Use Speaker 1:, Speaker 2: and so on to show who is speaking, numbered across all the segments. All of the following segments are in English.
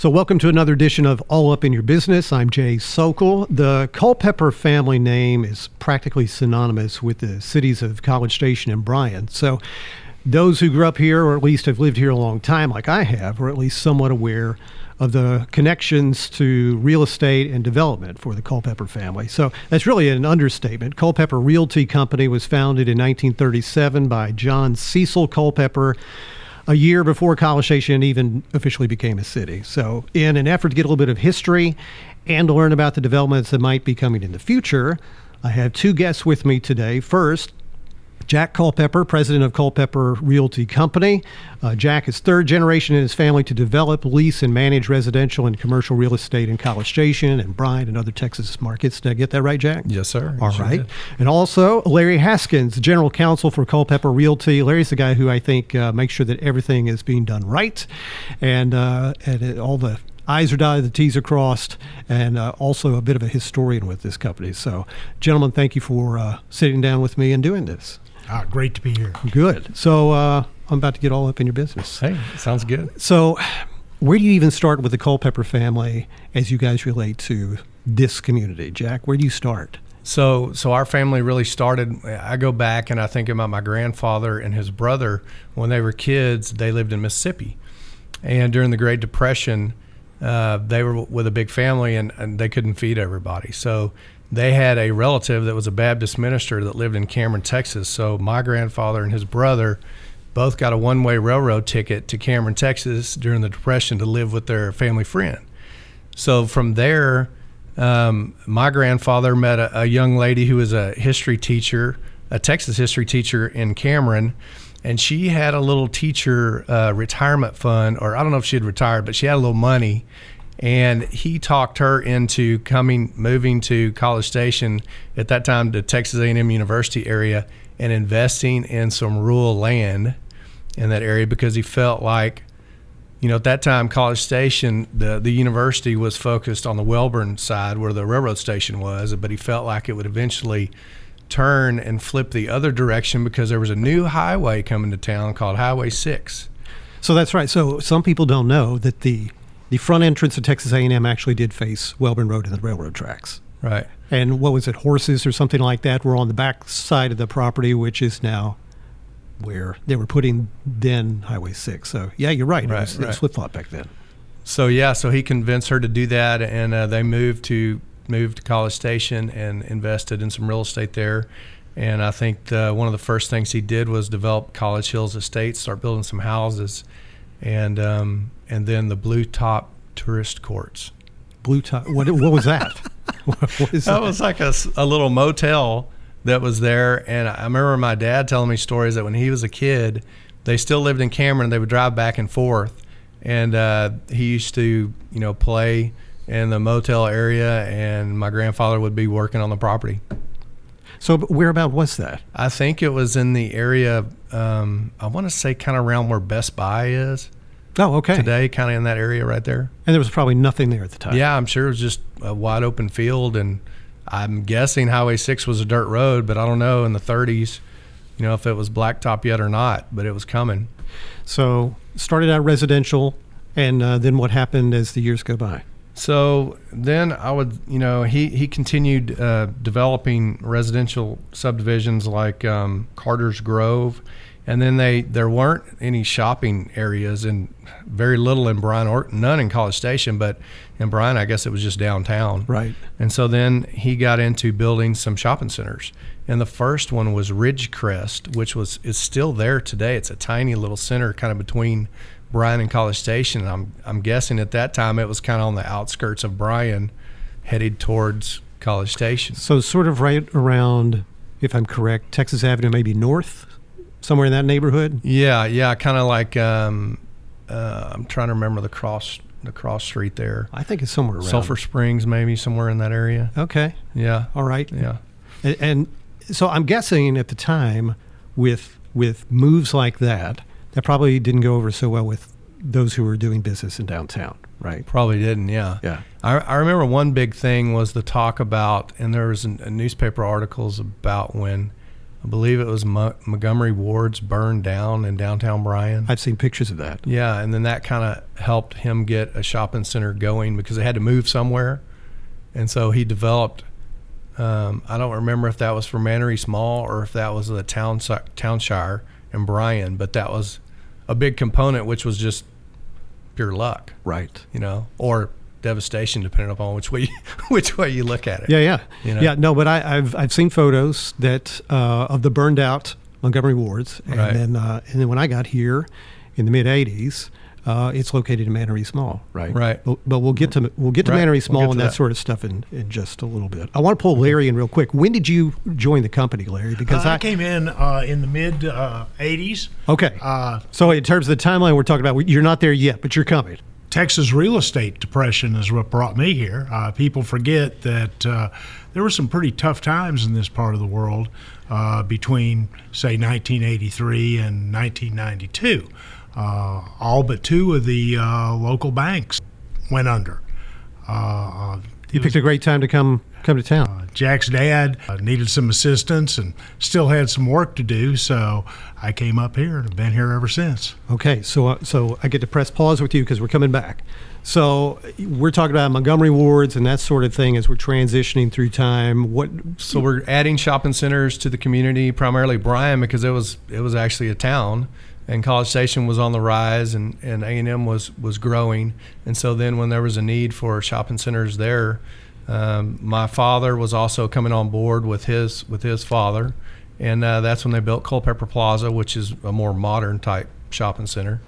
Speaker 1: So, welcome to another edition of All Up in Your Business. I'm Jay Sokol. The Culpepper family name is practically synonymous with the cities of College Station and Bryan. So, those who grew up here, or at least have lived here a long time, like I have, are at least somewhat aware of the connections to real estate and development for the Culpepper family. So that's really an understatement. Culpepper Realty Company was founded in 1937 by John Cecil Culpepper a year before College Station even officially became a city. So, in an effort to get a little bit of history and to learn about the developments that might be coming in the future, I have two guests with me today. First, Jack Culpepper, president of Culpepper Realty Company. Uh, Jack is third generation in his family to develop, lease, and manage residential and commercial real estate in College Station and Bryan and other Texas markets. Did I get that right, Jack?
Speaker 2: Yes, sir.
Speaker 1: All sure right. Did. And also Larry Haskins, general counsel for Culpepper Realty. Larry's the guy who I think uh, makes sure that everything is being done right and, uh, and it, all the I's are dotted, the T's are crossed, and uh, also a bit of a historian with this company. So, gentlemen, thank you for uh, sitting down with me and doing this.
Speaker 3: Ah, great to be here.
Speaker 1: Good. So uh, I'm about to get all up in your business.
Speaker 2: Hey, sounds good.
Speaker 1: So, where do you even start with the Culpepper family as you guys relate to this community, Jack? Where do you start?
Speaker 2: So, so our family really started. I go back and I think about my grandfather and his brother when they were kids. They lived in Mississippi, and during the Great Depression, uh, they were with a big family and, and they couldn't feed everybody. So they had a relative that was a Baptist minister that lived in Cameron, Texas. So my grandfather and his brother both got a one way railroad ticket to Cameron, Texas during the Depression to live with their family friend. So from there, um, my grandfather met a, a, young lady who was a history teacher, a Texas history teacher in Cameron. And she had a little teacher uh, retirement fund, or I don't know if she had retired, but she had a little money. And he talked her into coming moving to College Station at that time to Texas A&M University area and investing in some rural land in that area because he felt like you know at that time College Station the the university was focused on the Wellborn side where the railroad station was but he felt like it would eventually turn and flip the other direction because there was a new highway coming to town called Highway 6
Speaker 1: so that's right so some people don't know that the the front entrance of Texas A&M actually did face Wellborn Road and the railroad tracks.
Speaker 2: Right.
Speaker 1: And what was it, horses or something like that were on the back side of the property, which is now where they were putting then Highway 6. So, yeah, you're right. right it was, right. was flip flop back then.
Speaker 2: So, yeah, so he convinced her to do that, and uh, they moved to moved to College Station and invested in some real estate there. And I think the, one of the first things he did was develop College Hills Estates, start building some houses and um, and then the Blue Top Tourist Courts.
Speaker 1: Blue Top. What what was that?
Speaker 2: what is that? That was like a, a little motel that was there, and I remember my dad telling me stories that when he was a kid, they still lived in Cameron. They would drive back and forth, and uh, he used to you know play in the motel area, and my grandfather would be working on the property.
Speaker 1: So whereabout was that?
Speaker 2: I think it was in the area. Um, I want to say kind of around where Best Buy is.
Speaker 1: Oh, okay.
Speaker 2: Today, kind of in that area right there.
Speaker 1: And there was probably nothing there at the time.
Speaker 2: Yeah, I'm sure it was just a wide open field, and I'm guessing Highway Six was a dirt road, but I don't know in the 30s, you know, if it was blacktop yet or not. But it was coming.
Speaker 1: So started out residential, and uh, then what happened as the years go by?
Speaker 2: So then I would, you know, he, he continued uh, developing residential subdivisions like um, Carter's Grove. And then they there weren't any shopping areas and very little in Bryan or none in College Station, but in Bryan, I guess it was just downtown.
Speaker 1: Right.
Speaker 2: And so then he got into building some shopping centers. And the first one was Ridgecrest, which was is still there today. It's a tiny little center kind of between Bryan and College Station. I'm I'm guessing at that time it was kind of on the outskirts of Bryan, headed towards College Station.
Speaker 1: So sort of right around, if I'm correct, Texas Avenue, maybe north, somewhere in that neighborhood.
Speaker 2: Yeah, yeah, kind of like um, uh, I'm trying to remember the cross the cross street there.
Speaker 1: I think it's somewhere around
Speaker 2: Sulphur Springs, maybe somewhere in that area.
Speaker 1: Okay.
Speaker 2: Yeah.
Speaker 1: All right.
Speaker 2: Yeah.
Speaker 1: And, and so I'm guessing at the time, with with moves like that that probably didn't go over so well with those who were doing business in downtown, right?
Speaker 2: Probably didn't, yeah.
Speaker 1: Yeah.
Speaker 2: I, I remember one big thing was the talk about, and there was a, a newspaper articles about when I believe it was Mo- Montgomery Ward's burned down in downtown Bryan.
Speaker 1: I've seen pictures of that.
Speaker 2: Yeah, and then that kind of helped him get a shopping center going because they had to move somewhere, and so he developed. Um, I don't remember if that was for Manor East Mall or if that was the town Townshire in Bryan, but that was a big component, which was just pure luck,
Speaker 1: Right.
Speaker 2: you know, or devastation, depending upon which way which way you look at it.
Speaker 1: Yeah, yeah,
Speaker 2: You know?
Speaker 1: yeah. No, but I, I've I've seen photos that uh, of the burned out Montgomery wards, and
Speaker 2: Right.
Speaker 1: then uh, and then when I got here in the mid '80s, uh, it's located in Manor East Mall, right?
Speaker 2: Right.
Speaker 1: But, but we'll get to we'll get to
Speaker 2: Right.
Speaker 1: Manor East
Speaker 2: We'll
Speaker 1: Mall and that,
Speaker 2: that.
Speaker 1: sort of stuff in, in just a little bit. I want to pull Larry in real quick. When did you join the company, Larry? Because
Speaker 3: Uh, I
Speaker 1: I
Speaker 3: came in uh, in the mid uh, 80s.
Speaker 1: okay.
Speaker 3: Uh,
Speaker 1: so in terms of the timeline we're talking about, you're not there yet, but you're coming.
Speaker 3: Texas real estate depression is what brought me here. Uh, people forget that uh, there were some pretty tough times in this part of the world uh, between, say, 1983 and 1992. Uh, all but two of the uh, local banks went under. Uh, it
Speaker 1: You
Speaker 3: was-
Speaker 1: picked a great time to come come to town.
Speaker 3: Jack's dad uh, needed some assistance and still had some work to do, so I came up here and have been here ever since.
Speaker 1: Okay, so uh, so I get to press pause with you because we're coming back. So we're talking about Montgomery wards and that sort of thing as we're transitioning through time. What?
Speaker 2: So we're adding shopping centers to the community, primarily Bryan, because it was it was actually a town, and College Station was on the rise, and and A and M was was growing, and so then when there was a need for shopping centers there, um, my father was also coming on board with his with his father, and uh, that's when they built Culpepper Plaza, which is a more modern type shopping center.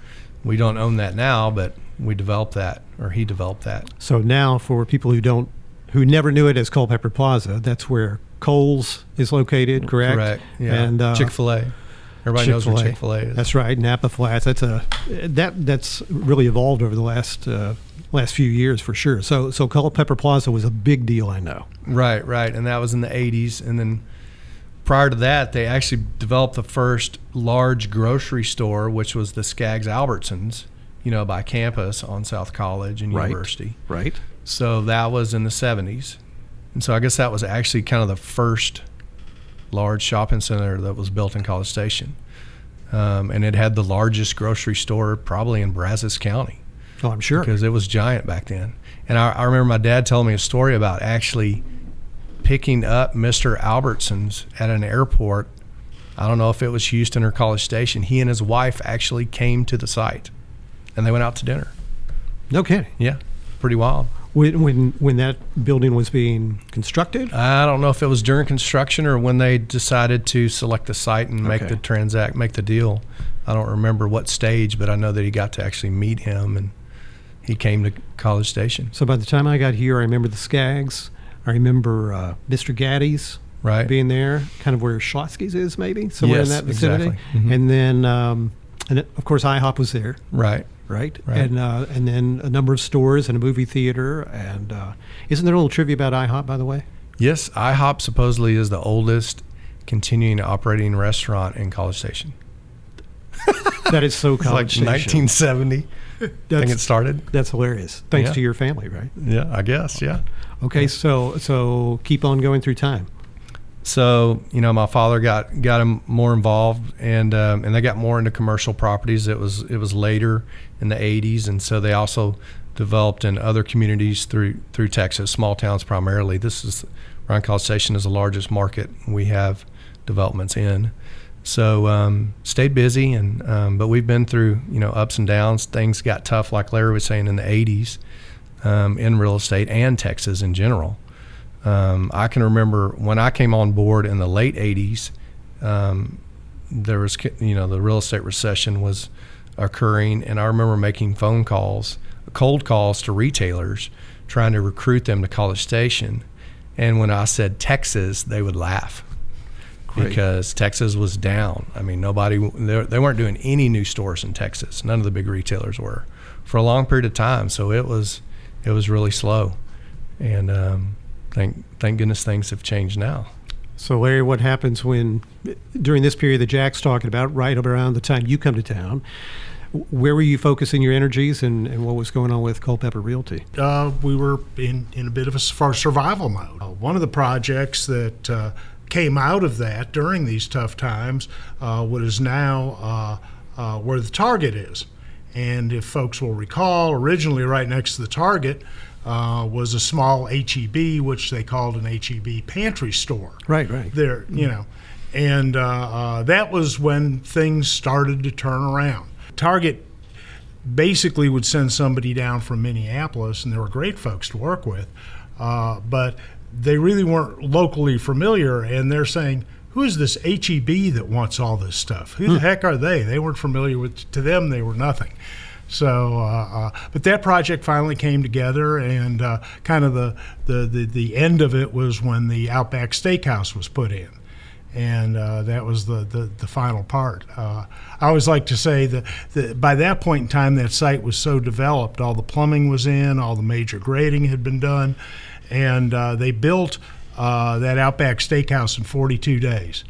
Speaker 2: We don't own that now, but we developed that, or he developed that.
Speaker 1: So now, for people who don't, who never knew it as Culpepper Plaza, that's where Kohl's is located, correct?
Speaker 2: Correct. Yeah.
Speaker 1: And uh,
Speaker 2: Chick Fil A. Everybody knows where
Speaker 1: Chick-fil-A.
Speaker 2: Chick Fil A is.
Speaker 1: That's right, Napa Flats. That's a that that's really evolved over the last uh, last few years for sure. So so Culpepper Plaza was a big deal, I know.
Speaker 2: Right, right. And that was in the 80s. And then prior to that, they actually developed the first large grocery store, which was the Skaggs Albertsons, you know, by campus on South College and
Speaker 1: Right.
Speaker 2: University.
Speaker 1: Right.
Speaker 2: So that was in the 70s. And so I guess that was actually kind of the first large shopping center that was built in College Station. Um, and it had the largest grocery store probably in Brazos County
Speaker 1: Oh, I'm sure.
Speaker 2: because it was giant back then. And I, I remember my dad telling me a story about actually picking up Mr. Albertsons at an airport. I don't know if it was Houston or College Station. He and his wife actually came to the site, and they went out to dinner.
Speaker 1: no kidding.
Speaker 2: Yeah, pretty wild.
Speaker 1: When when when that building was being constructed.
Speaker 2: I don't know if it was during construction or when they decided to select the site and make
Speaker 1: Okay.
Speaker 2: the transact, make the deal. I don't remember what stage, but I know that he got to actually meet him and he came to College Station.
Speaker 1: So by the time I got here, I remember the Skaggs. I remember uh, Mr. Gatti's
Speaker 2: Right.
Speaker 1: being there, kind of where Schlotzsky's is, maybe somewhere
Speaker 2: Yes,
Speaker 1: in that vicinity.
Speaker 2: exactly. Mhm.
Speaker 1: And then, um, and of course, IHOP was there,
Speaker 2: Right.
Speaker 1: Right?
Speaker 2: Right.
Speaker 1: And uh, and then a number of stores and a movie theater. And uh, isn't there a little trivia about IHOP, by the way?
Speaker 2: Yes, IHOP supposedly is the oldest continuing operating restaurant in College Station.
Speaker 1: That is so
Speaker 2: It's like
Speaker 1: college station.
Speaker 2: 1970. I think
Speaker 1: That's,
Speaker 2: it started.
Speaker 1: that's hilarious. Thanks
Speaker 2: Yeah.
Speaker 1: to your family, right?
Speaker 2: Yeah, I guess. Yeah.
Speaker 1: Okay, so so keep on going through time.
Speaker 2: So you know, my father got got him more involved, and um, and they got more into commercial properties. It was it was later in the '80s, and so they also developed in other communities through through Texas, small towns primarily. This is Ryan College Station is the largest market we have developments in. So um, stayed busy, and um, but we've been through you know ups and downs. Things got tough, like Larry was saying in the '80s, um, in real estate and Texas in general. Um, I can remember when I came on board in the late '80s. Um, there was, you know, the real estate recession was occurring, and I remember making phone calls, cold calls to retailers, trying to recruit them to College Station. And when I said Texas, they would laugh
Speaker 1: Great.
Speaker 2: because Texas was down. I mean, nobody they, they weren't doing any new stores in Texas. None of the big retailers were for a long period of time. So it was it was really slow, and um, thank thank goodness things have changed now.
Speaker 1: So, Larry, what happens when, during this period that Jack's talking about, right around the time you come to town, where were you focusing your energies and, and what was going on with Culpepper Realty?
Speaker 3: uh, we were in, in a bit of a for survival mode. Uh, one of the projects that uh, came out of that during these tough times, uh, what is now uh, uh, where the Target is. And if folks will recall, originally right next to the Target uh, was a small HEB, which they called an HEB pantry store.
Speaker 1: Right, right.
Speaker 3: There, you know, and uh, uh, that was when things started to turn around. Target basically would send somebody down from Minneapolis, and they were great folks to work with, uh, but they really weren't locally familiar, and they're saying, who is this HEB that wants all this stuff? Who the heck are they? They weren't familiar with. To them, they were nothing. So, uh, uh, but that project finally came together, and uh, kind of the, the, the the end of it was when the Outback Steakhouse was put in, and uh, that was the the, the final part. Uh, I always like to say that, that by that point in time, that site was so developed, all the plumbing was in, all the major grading had been done, and uh, they built uh, that Outback Steakhouse in 42 days.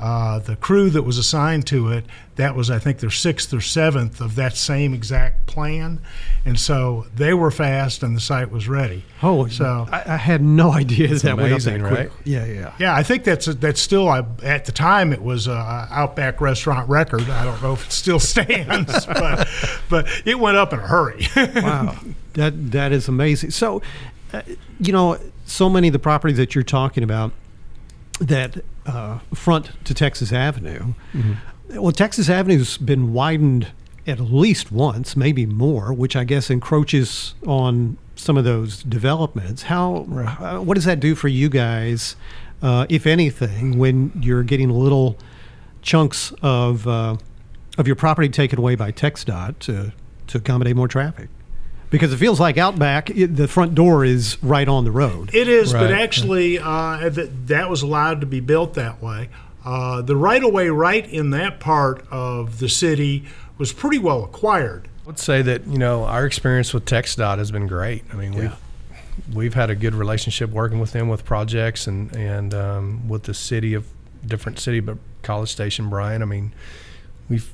Speaker 3: Uh, the crew that was assigned to it, that was, I think, their sixth or seventh of that same exact plan. And so they were fast and the site was ready.
Speaker 1: Holy!
Speaker 3: So-
Speaker 1: I, I had no idea that went up
Speaker 2: amazing,
Speaker 1: that quick.
Speaker 2: right?
Speaker 1: Yeah, yeah.
Speaker 3: Yeah, I think that's that's still I, at the time it was a Outback restaurant record. I don't know if it still stands, but but it went up in a hurry.
Speaker 1: Wow, that that is amazing. So, uh, you know, so many of the properties that you're talking about that uh, front to Texas Avenue. Well, Texas Avenue's been widened at least once, maybe more, which I guess encroaches on some of those developments. How? Uh, what does that do for you guys, uh, if anything, when you're getting little chunks of uh, of your property taken away by TxDOT to to accommodate more traffic? Because it feels like Outback, it, the front door is right on the road.
Speaker 3: It is, but actually, uh, th- that was allowed to be built that way. Uh, the right of way right in that part of the city was pretty well acquired.
Speaker 2: I would say that you know our experience with TxDOT has been great. I mean, we've we've had a good relationship working with them with projects and and um, with the city of different city, but College Station, Bryan. I mean, we've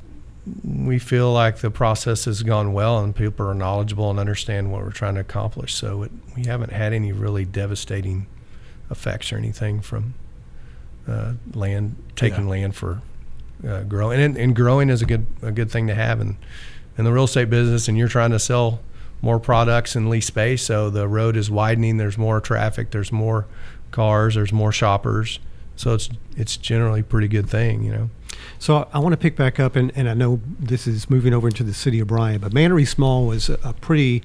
Speaker 2: we feel like the process has gone well and people are knowledgeable and understand what we're trying to accomplish. So it, we haven't had any really devastating effects or anything from uh, land taking
Speaker 1: Yeah.
Speaker 2: land for uh, growing. And, and growing is a good a good thing to have in in the real estate business. And you're trying to sell more products and lease space, so the road is widening. There's more traffic. There's more cars. There's more shoppers. So it's it's generally a pretty good thing, you know.
Speaker 1: So I want to pick back up, and, and I know this is moving over into the city of Bryan, but Manor East Mall was a, pretty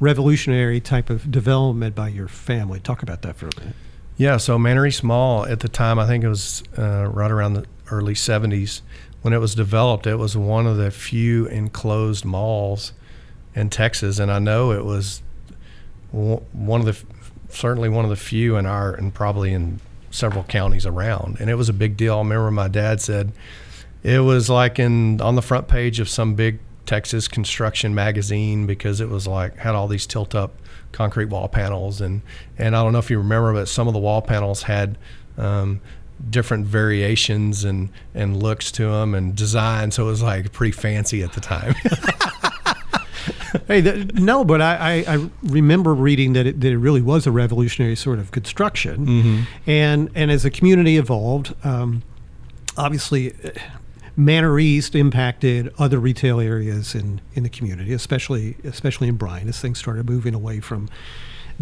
Speaker 1: revolutionary type of development by your family. Talk about that for a minute.
Speaker 2: Yeah, so Manor East Mall at the time, I think it was uh, right around the early 70s when it was developed. It was one of the few enclosed malls in Texas, and I know it was one of the certainly one of the few in our and probably in several counties around. And it was a big deal. I remember my dad said it was like in on the front page of some big Texas construction magazine because it was like had all these tilt up concrete wall panels and and I don't know if you remember but some of the wall panels had um, different variations and and looks to them and design so it was like pretty fancy at the time
Speaker 1: Hey, no, but I, I, I remember reading that it, that it really was a revolutionary sort of construction, and and as the community evolved, um, obviously, uh, Manor East impacted other retail areas in, in the community, especially especially in Bryan, as things started moving away from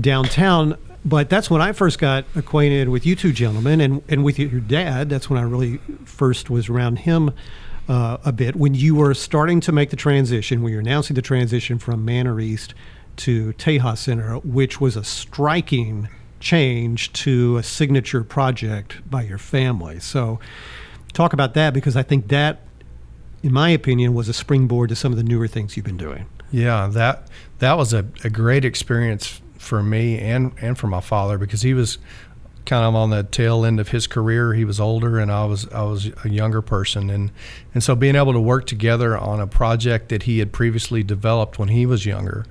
Speaker 1: downtown. But that's when I first got acquainted with you two gentlemen, and and with your dad. That's when I really first was around him uh, a bit when you were starting to make the transition, when you're announcing the transition from Manor East to Tejas Center, which was a striking change to a signature project by your family. So, talk about that because I think that, in my opinion, was a springboard to some of the newer things you've been doing.
Speaker 2: Yeah, that that was a, a great experience for me and and for my father because he was kind of on the tail end of his career. He was older and I was I was a younger person and and so being able to work together on a project that he had previously developed when he was younger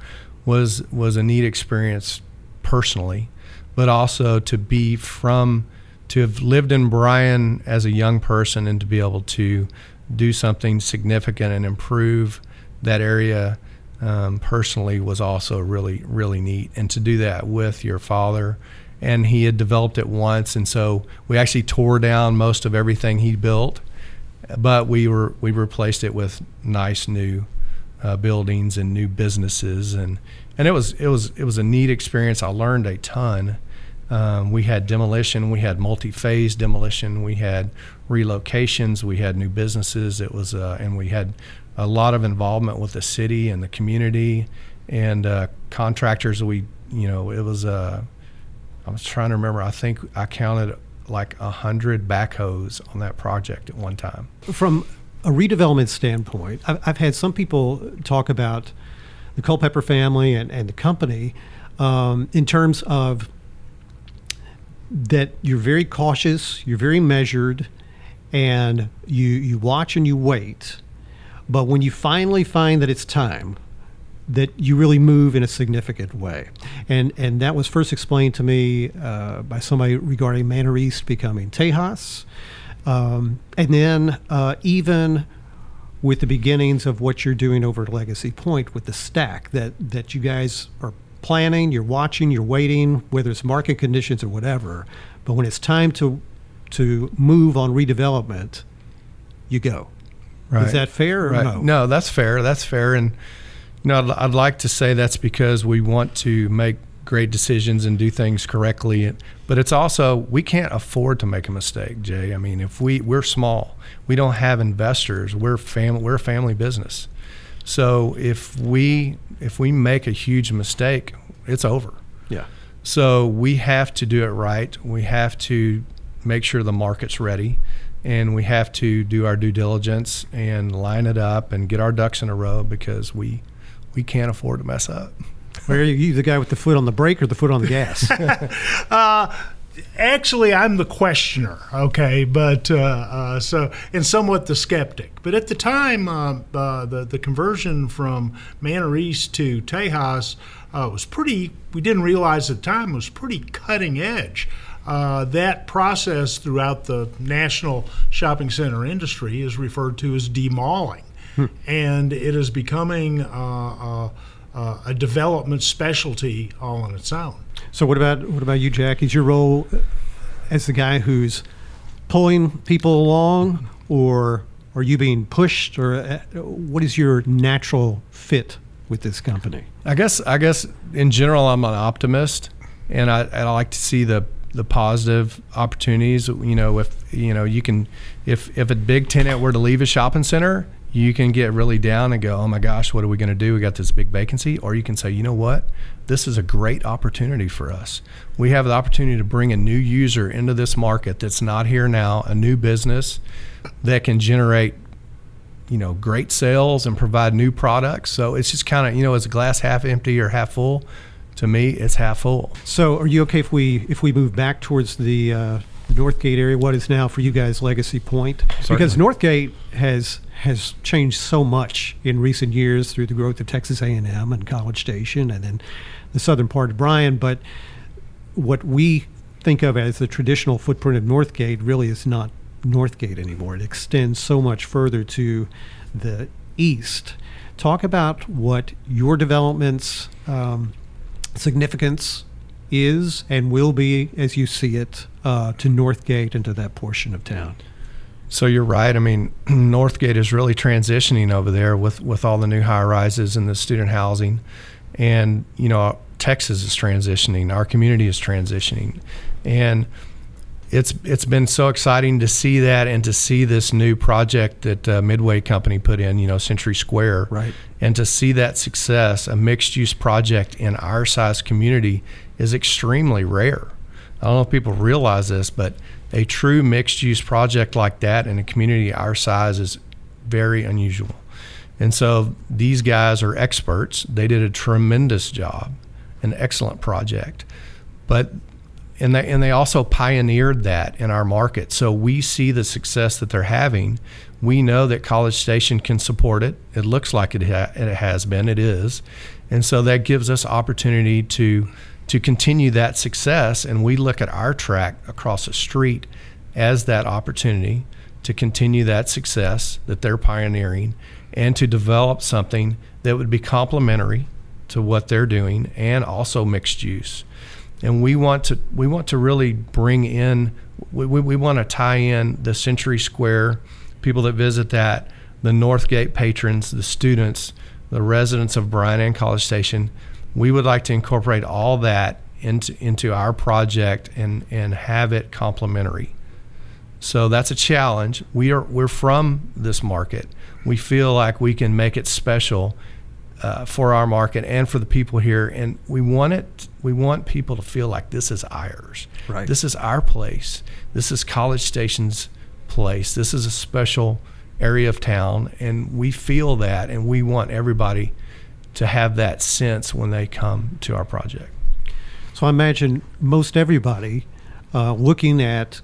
Speaker 2: was was a neat experience personally, but also to be from to have lived in Bryan as a young person and to be able to do something significant and improve that area um, personally was also really really neat and to do that with your father and he had developed it once, and so we actually tore down most of everything he built, but we were we replaced it with nice new uh, buildings and new businesses, and and it was it was it was a neat experience. I learned a ton. Um, we had demolition, we had multi-phase demolition, we had relocations, we had new businesses. It was uh, and we had a lot of involvement with the city and the community and uh, contractors. We you know it was uh, I was trying to remember. I think I counted like a hundred backhoes on that project at one time.
Speaker 1: From a redevelopment standpoint, I've, I've had some people talk about the Culpepper family and, and the company um, in terms of that you're very cautious, you're very measured, and you you watch and you wait. But when you finally find that it's time, that you really move in a significant way. And and that was first explained to me uh, by somebody regarding Manor East becoming Tejas, um, and then uh, even with the beginnings of what you're doing over at Legacy Point with the stack that that you guys are planning, you're watching, you're waiting, whether it's market conditions or whatever. But when it's time to to move on redevelopment, you go.
Speaker 2: Right.
Speaker 1: Is that fair or
Speaker 2: right.
Speaker 1: no?
Speaker 2: No, that's fair. That's fair. And you know, I'd, I'd like to say that's because we want to make great decisions and do things correctly. But it's also we can't afford to make a mistake, Jay. I mean, if we we're small, we don't have investors. We're family. We're a family business. So if we if we make a huge mistake, it's over.
Speaker 1: Yeah.
Speaker 2: So we have to do it right. We have to make sure the market's ready and we have to do our due diligence and line it up and get our ducks in a row because we we can't afford to mess up.
Speaker 1: Where are you the guy with the foot on the brake or the foot on the gas?
Speaker 3: uh, actually, I'm the questioner, okay, but uh, uh, so and somewhat the skeptic. But at the time, uh, uh, the the conversion from Manor East to Tejas uh, was pretty. We didn't realize at the time was pretty cutting edge. Uh, that process throughout the national shopping center industry is referred to as demalling, hmm. and it is becoming uh, uh, a development specialty all on its own.
Speaker 1: So, what about what about you, Jack? Is your role as the guy who's pulling people along, or are you being pushed, or uh, what is your natural fit with this company?
Speaker 2: I guess I guess in general, I'm an optimist, and I, I like to see the the positive opportunities. You know, if you know you can, if if a big tenant were to leave a shopping center, you can get really down and go, oh my gosh, what are we going to do? We got this big vacancy. Or you can say, you know what, this is a great opportunity for us. We have the opportunity to bring a new user into this market that's not here now, a new business that can generate you know great sales and provide new products so it's just kind of you know is a glass half empty or half full to me, it's half full.
Speaker 1: So, are you okay if we if we move back towards the uh, Northgate area? What is now for you guys Legacy Point? Because Northgate has has changed so much in recent years through the growth of Texas A&M and College Station, and then the southern part of Bryan. But what we think of as the traditional footprint of Northgate really is not Northgate anymore. It extends so much further to the east. Talk about what your developments. Um, significance is and will be as you see it uh, to Northgate and to that portion of town.
Speaker 2: So you're right. I mean, Northgate is really transitioning over there with, with all the new high rises and the student housing. And, you know, Texas is transitioning, our community is transitioning. And it's it's been so exciting to see that and to see this new project that uh, Midway Company put in, you know, Century Square,
Speaker 1: right?
Speaker 2: And to see that success, a mixed use project in our size community, is extremely rare. I don't know if people realize this, but a true mixed use project like that in a community our size is very unusual. And so these guys are experts. They did a tremendous job, an excellent project. But and they and they also pioneered that in our market. So we see the success that they're having. We know that College Station can support it. It looks like it, ha- it has been. It is, and so that gives us opportunity to to continue that success. And we look at our track across the street as that opportunity to continue that success that they're pioneering and to develop something that would be complementary to what they're doing and also mixed use. and we want to we want to really bring in we, we, we want to tie in the Century Square people that visit that, the Northgate patrons, the students, the residents of Bryan and College Station. We would like to incorporate all that into into our project and and have it complementary. So that's a challenge. We are we're from this market. We feel like we can make it special uh, for our market and for the people here, and we want it. We want people to feel like this is ours.
Speaker 1: Right.
Speaker 2: This is our place. This is College Station's place. This is a special area of town, and we feel that, and we want everybody to have that sense when they come to our project.
Speaker 1: So I imagine most everybody uh, looking at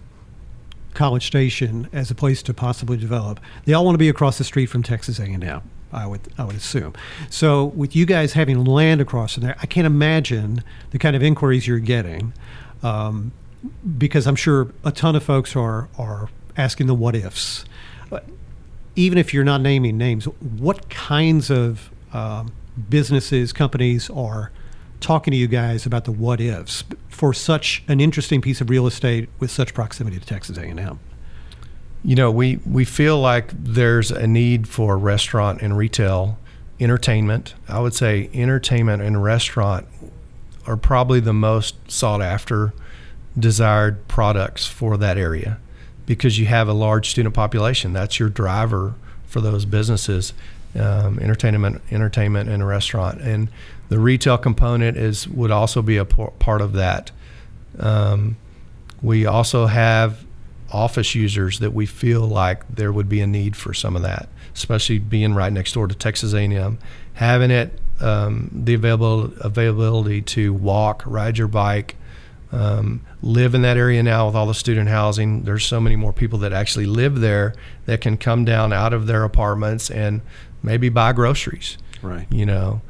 Speaker 1: College Station as a place to possibly develop, they all want to be across the street from Texas A&M. I would I would assume. So with you guys having land across from there, I can't imagine the kind of inquiries you're getting, um, because I'm sure a ton of folks are are asking the what ifs. Even if you're not naming names, what kinds of um, businesses, companies are talking to you guys about the what ifs for such an interesting piece of real estate with such proximity to Texas A&M?
Speaker 2: You know, we, we feel like there's a need for restaurant and retail entertainment. I would say entertainment and restaurant are probably the most sought after desired products for that area because you have a large student population. That's your driver for those businesses, um, entertainment, entertainment, and a restaurant. And the retail component is would also be a part of that. Um, we also have office users that we feel like there would be a need for some of that, especially being right next door to Texas A&M, having it um, the available availability to walk, ride your bike, um, live in that area now with all the student housing. There's so many more people that actually live there that can come down out of their apartments and maybe buy groceries.
Speaker 1: Right.
Speaker 2: You know,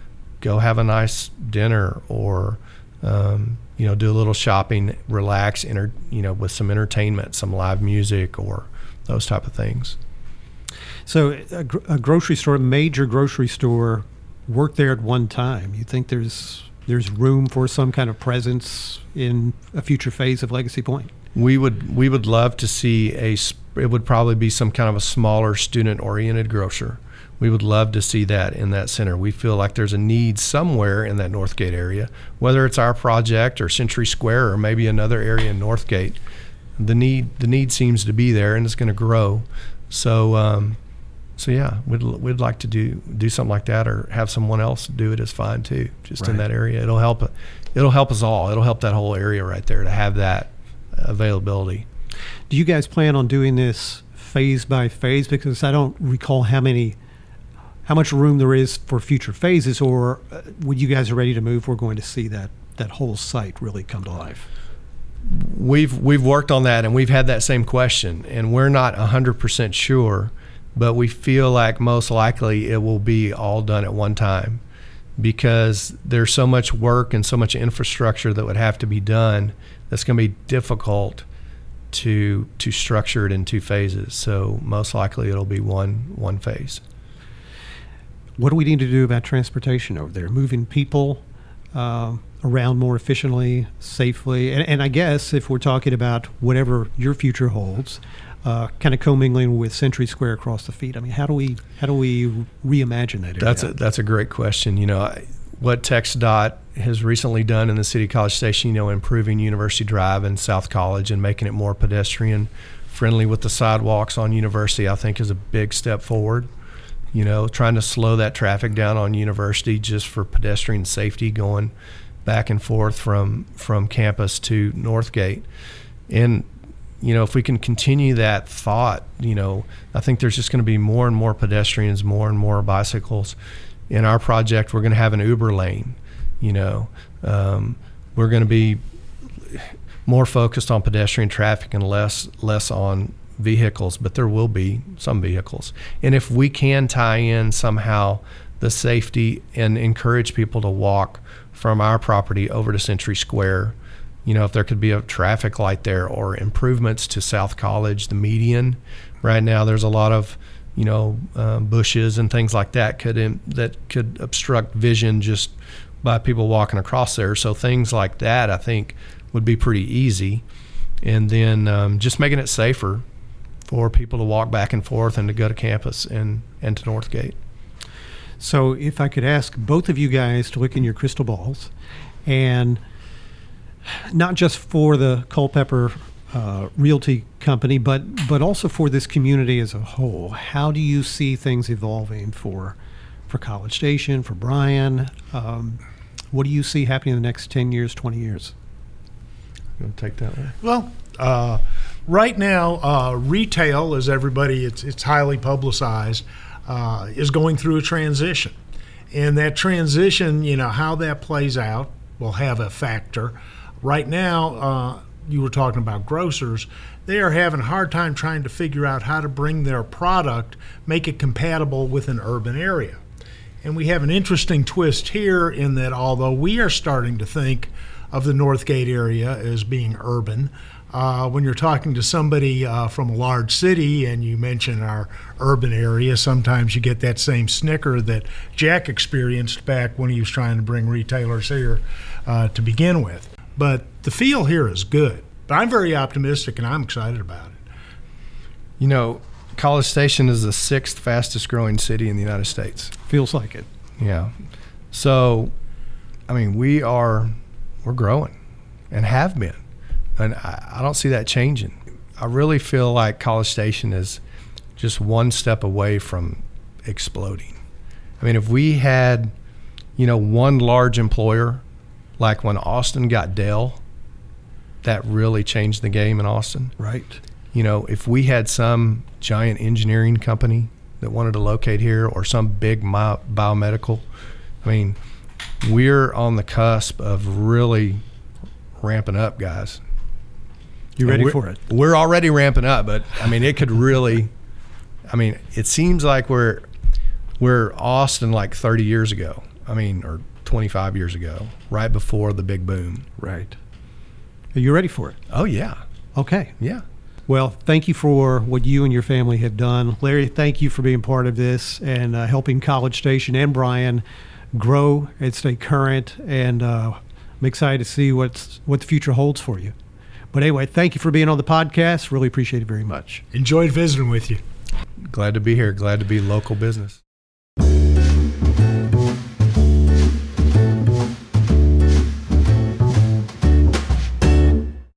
Speaker 2: go have a nice dinner or um, you know do a little shopping, relax, enter, you know, with some entertainment, some live music or those type of things.
Speaker 1: So a, a grocery store, a major grocery store, worked there at one time. You think there's there's room for some kind of presence in a future phase of Legacy Point?
Speaker 2: We would we would love to see a it would probably be some kind of a smaller student oriented grocer we would love to see that in that center. We feel like there's a need somewhere in that Northgate area, whether it's our project or Century Square or maybe another area in Northgate. The need the need seems to be there and it's going to grow. So um, so yeah, we'd we'd like to do do something like that or have someone else do it is fine too. Just right. in that area, it'll help it'll help us all. It'll help that whole area right there to have that availability.
Speaker 1: Do you guys plan on doing this phase by phase? Because I don't recall how many how much room there is for future phases, or uh, when you guys are ready to move, we're going to see that that whole site really come to life.
Speaker 2: We've we've worked on that, and we've had that same question, and we're not hundred percent sure, but we feel like most likely it will be all done at one time, because there's so much work and so much infrastructure that would have to be done that's going to be difficult to to structure it in two phases. So most likely it'll be one one phase
Speaker 1: what do we need to do about transportation over there? Moving people uh, around more efficiently, safely, and, and, I guess if we're talking about whatever your future holds, uh, kind of commingling with Century Square across the feet. I mean, how do we how do we reimagine that? Area?
Speaker 2: That's a that's a great question. You know, I, what TxDOT has recently done in the City College Station, you know, improving University Drive and South College and making it more pedestrian friendly with the sidewalks on University, I think is a big step forward you know, trying to slow that traffic down on University just for pedestrian safety going back and forth from from campus to Northgate. And you know, if we can continue that thought, you know, I think there's just going to be more and more pedestrians, more and more bicycles. In our project, we're going to have an Uber lane. You know, um, we're going to be more focused on pedestrian traffic and less less on vehicles, but there will be some vehicles. And if we can tie in somehow the safety and encourage people to walk from our property over to Century Square, you know, if there could be a traffic light there or improvements to South College, the median. Right now, there's a lot of, you know, uh, bushes and things like that could in, that could obstruct vision just by people walking across there. So things like that, I think, would be pretty easy. And then um, just making it safer for people to walk back and forth and to go to campus and, and to Northgate.
Speaker 1: So, if I could ask both of you guys to look in your crystal balls, and not just for the Culpepper uh, Realty Company, but but also for this community as a whole, how do you see things evolving for for College Station, for Bryan? Um, what do you see happening in the next ten years, twenty years?
Speaker 2: You want to take that one?
Speaker 3: Well, uh, right now, uh, retail, as everybody, it's, it's highly publicized, uh, is going through a transition. And that transition, you know, how that plays out will have a factor. Right now, uh, you were talking about grocers, they are having a hard time trying to figure out how to bring their product, make it compatible with an urban area. And we have an interesting twist here in that although we are starting to think of the Northgate area as being urban, uh, when you're talking to somebody uh, from a large city and you mention our urban area, sometimes you get that same snicker that Jack experienced back when he was trying to bring retailers here uh, to begin with. But the feel here is good. But I'm very optimistic and I'm excited about it.
Speaker 2: You know, College Station is the sixth fastest growing city in the United States.
Speaker 1: Feels like it.
Speaker 2: Yeah. So, I mean, we are we're growing and have been, and I, I don't see that changing. I really feel like College Station is just one step away from exploding. I mean, if we had, you know, one large employer, like when Austin got Dell, that really changed the game in Austin.
Speaker 1: Right.
Speaker 2: You know, if we had some giant engineering company that wanted to locate here or some big biomedical, I mean, we're on the cusp of really ramping up, guys.
Speaker 1: You ready for it?
Speaker 2: We're already ramping up, but I mean, it could really. I mean, it seems like we're we're Austin like 30 years ago. I mean, or 25 years ago, right before the big boom.
Speaker 1: Right. Are you ready for it?
Speaker 2: Oh yeah,
Speaker 1: Okay.
Speaker 2: yeah.
Speaker 1: Well, thank you for what you and your family have done. Larry, thank you for being part of this and uh, helping College Station and Bryan grow and stay current. And uh, I'm excited to see what's, what the future holds for you. But anyway, thank you for being on the podcast. Really appreciate it very much.
Speaker 3: Enjoyed visiting with you.
Speaker 2: Glad to be here. Glad to be local business.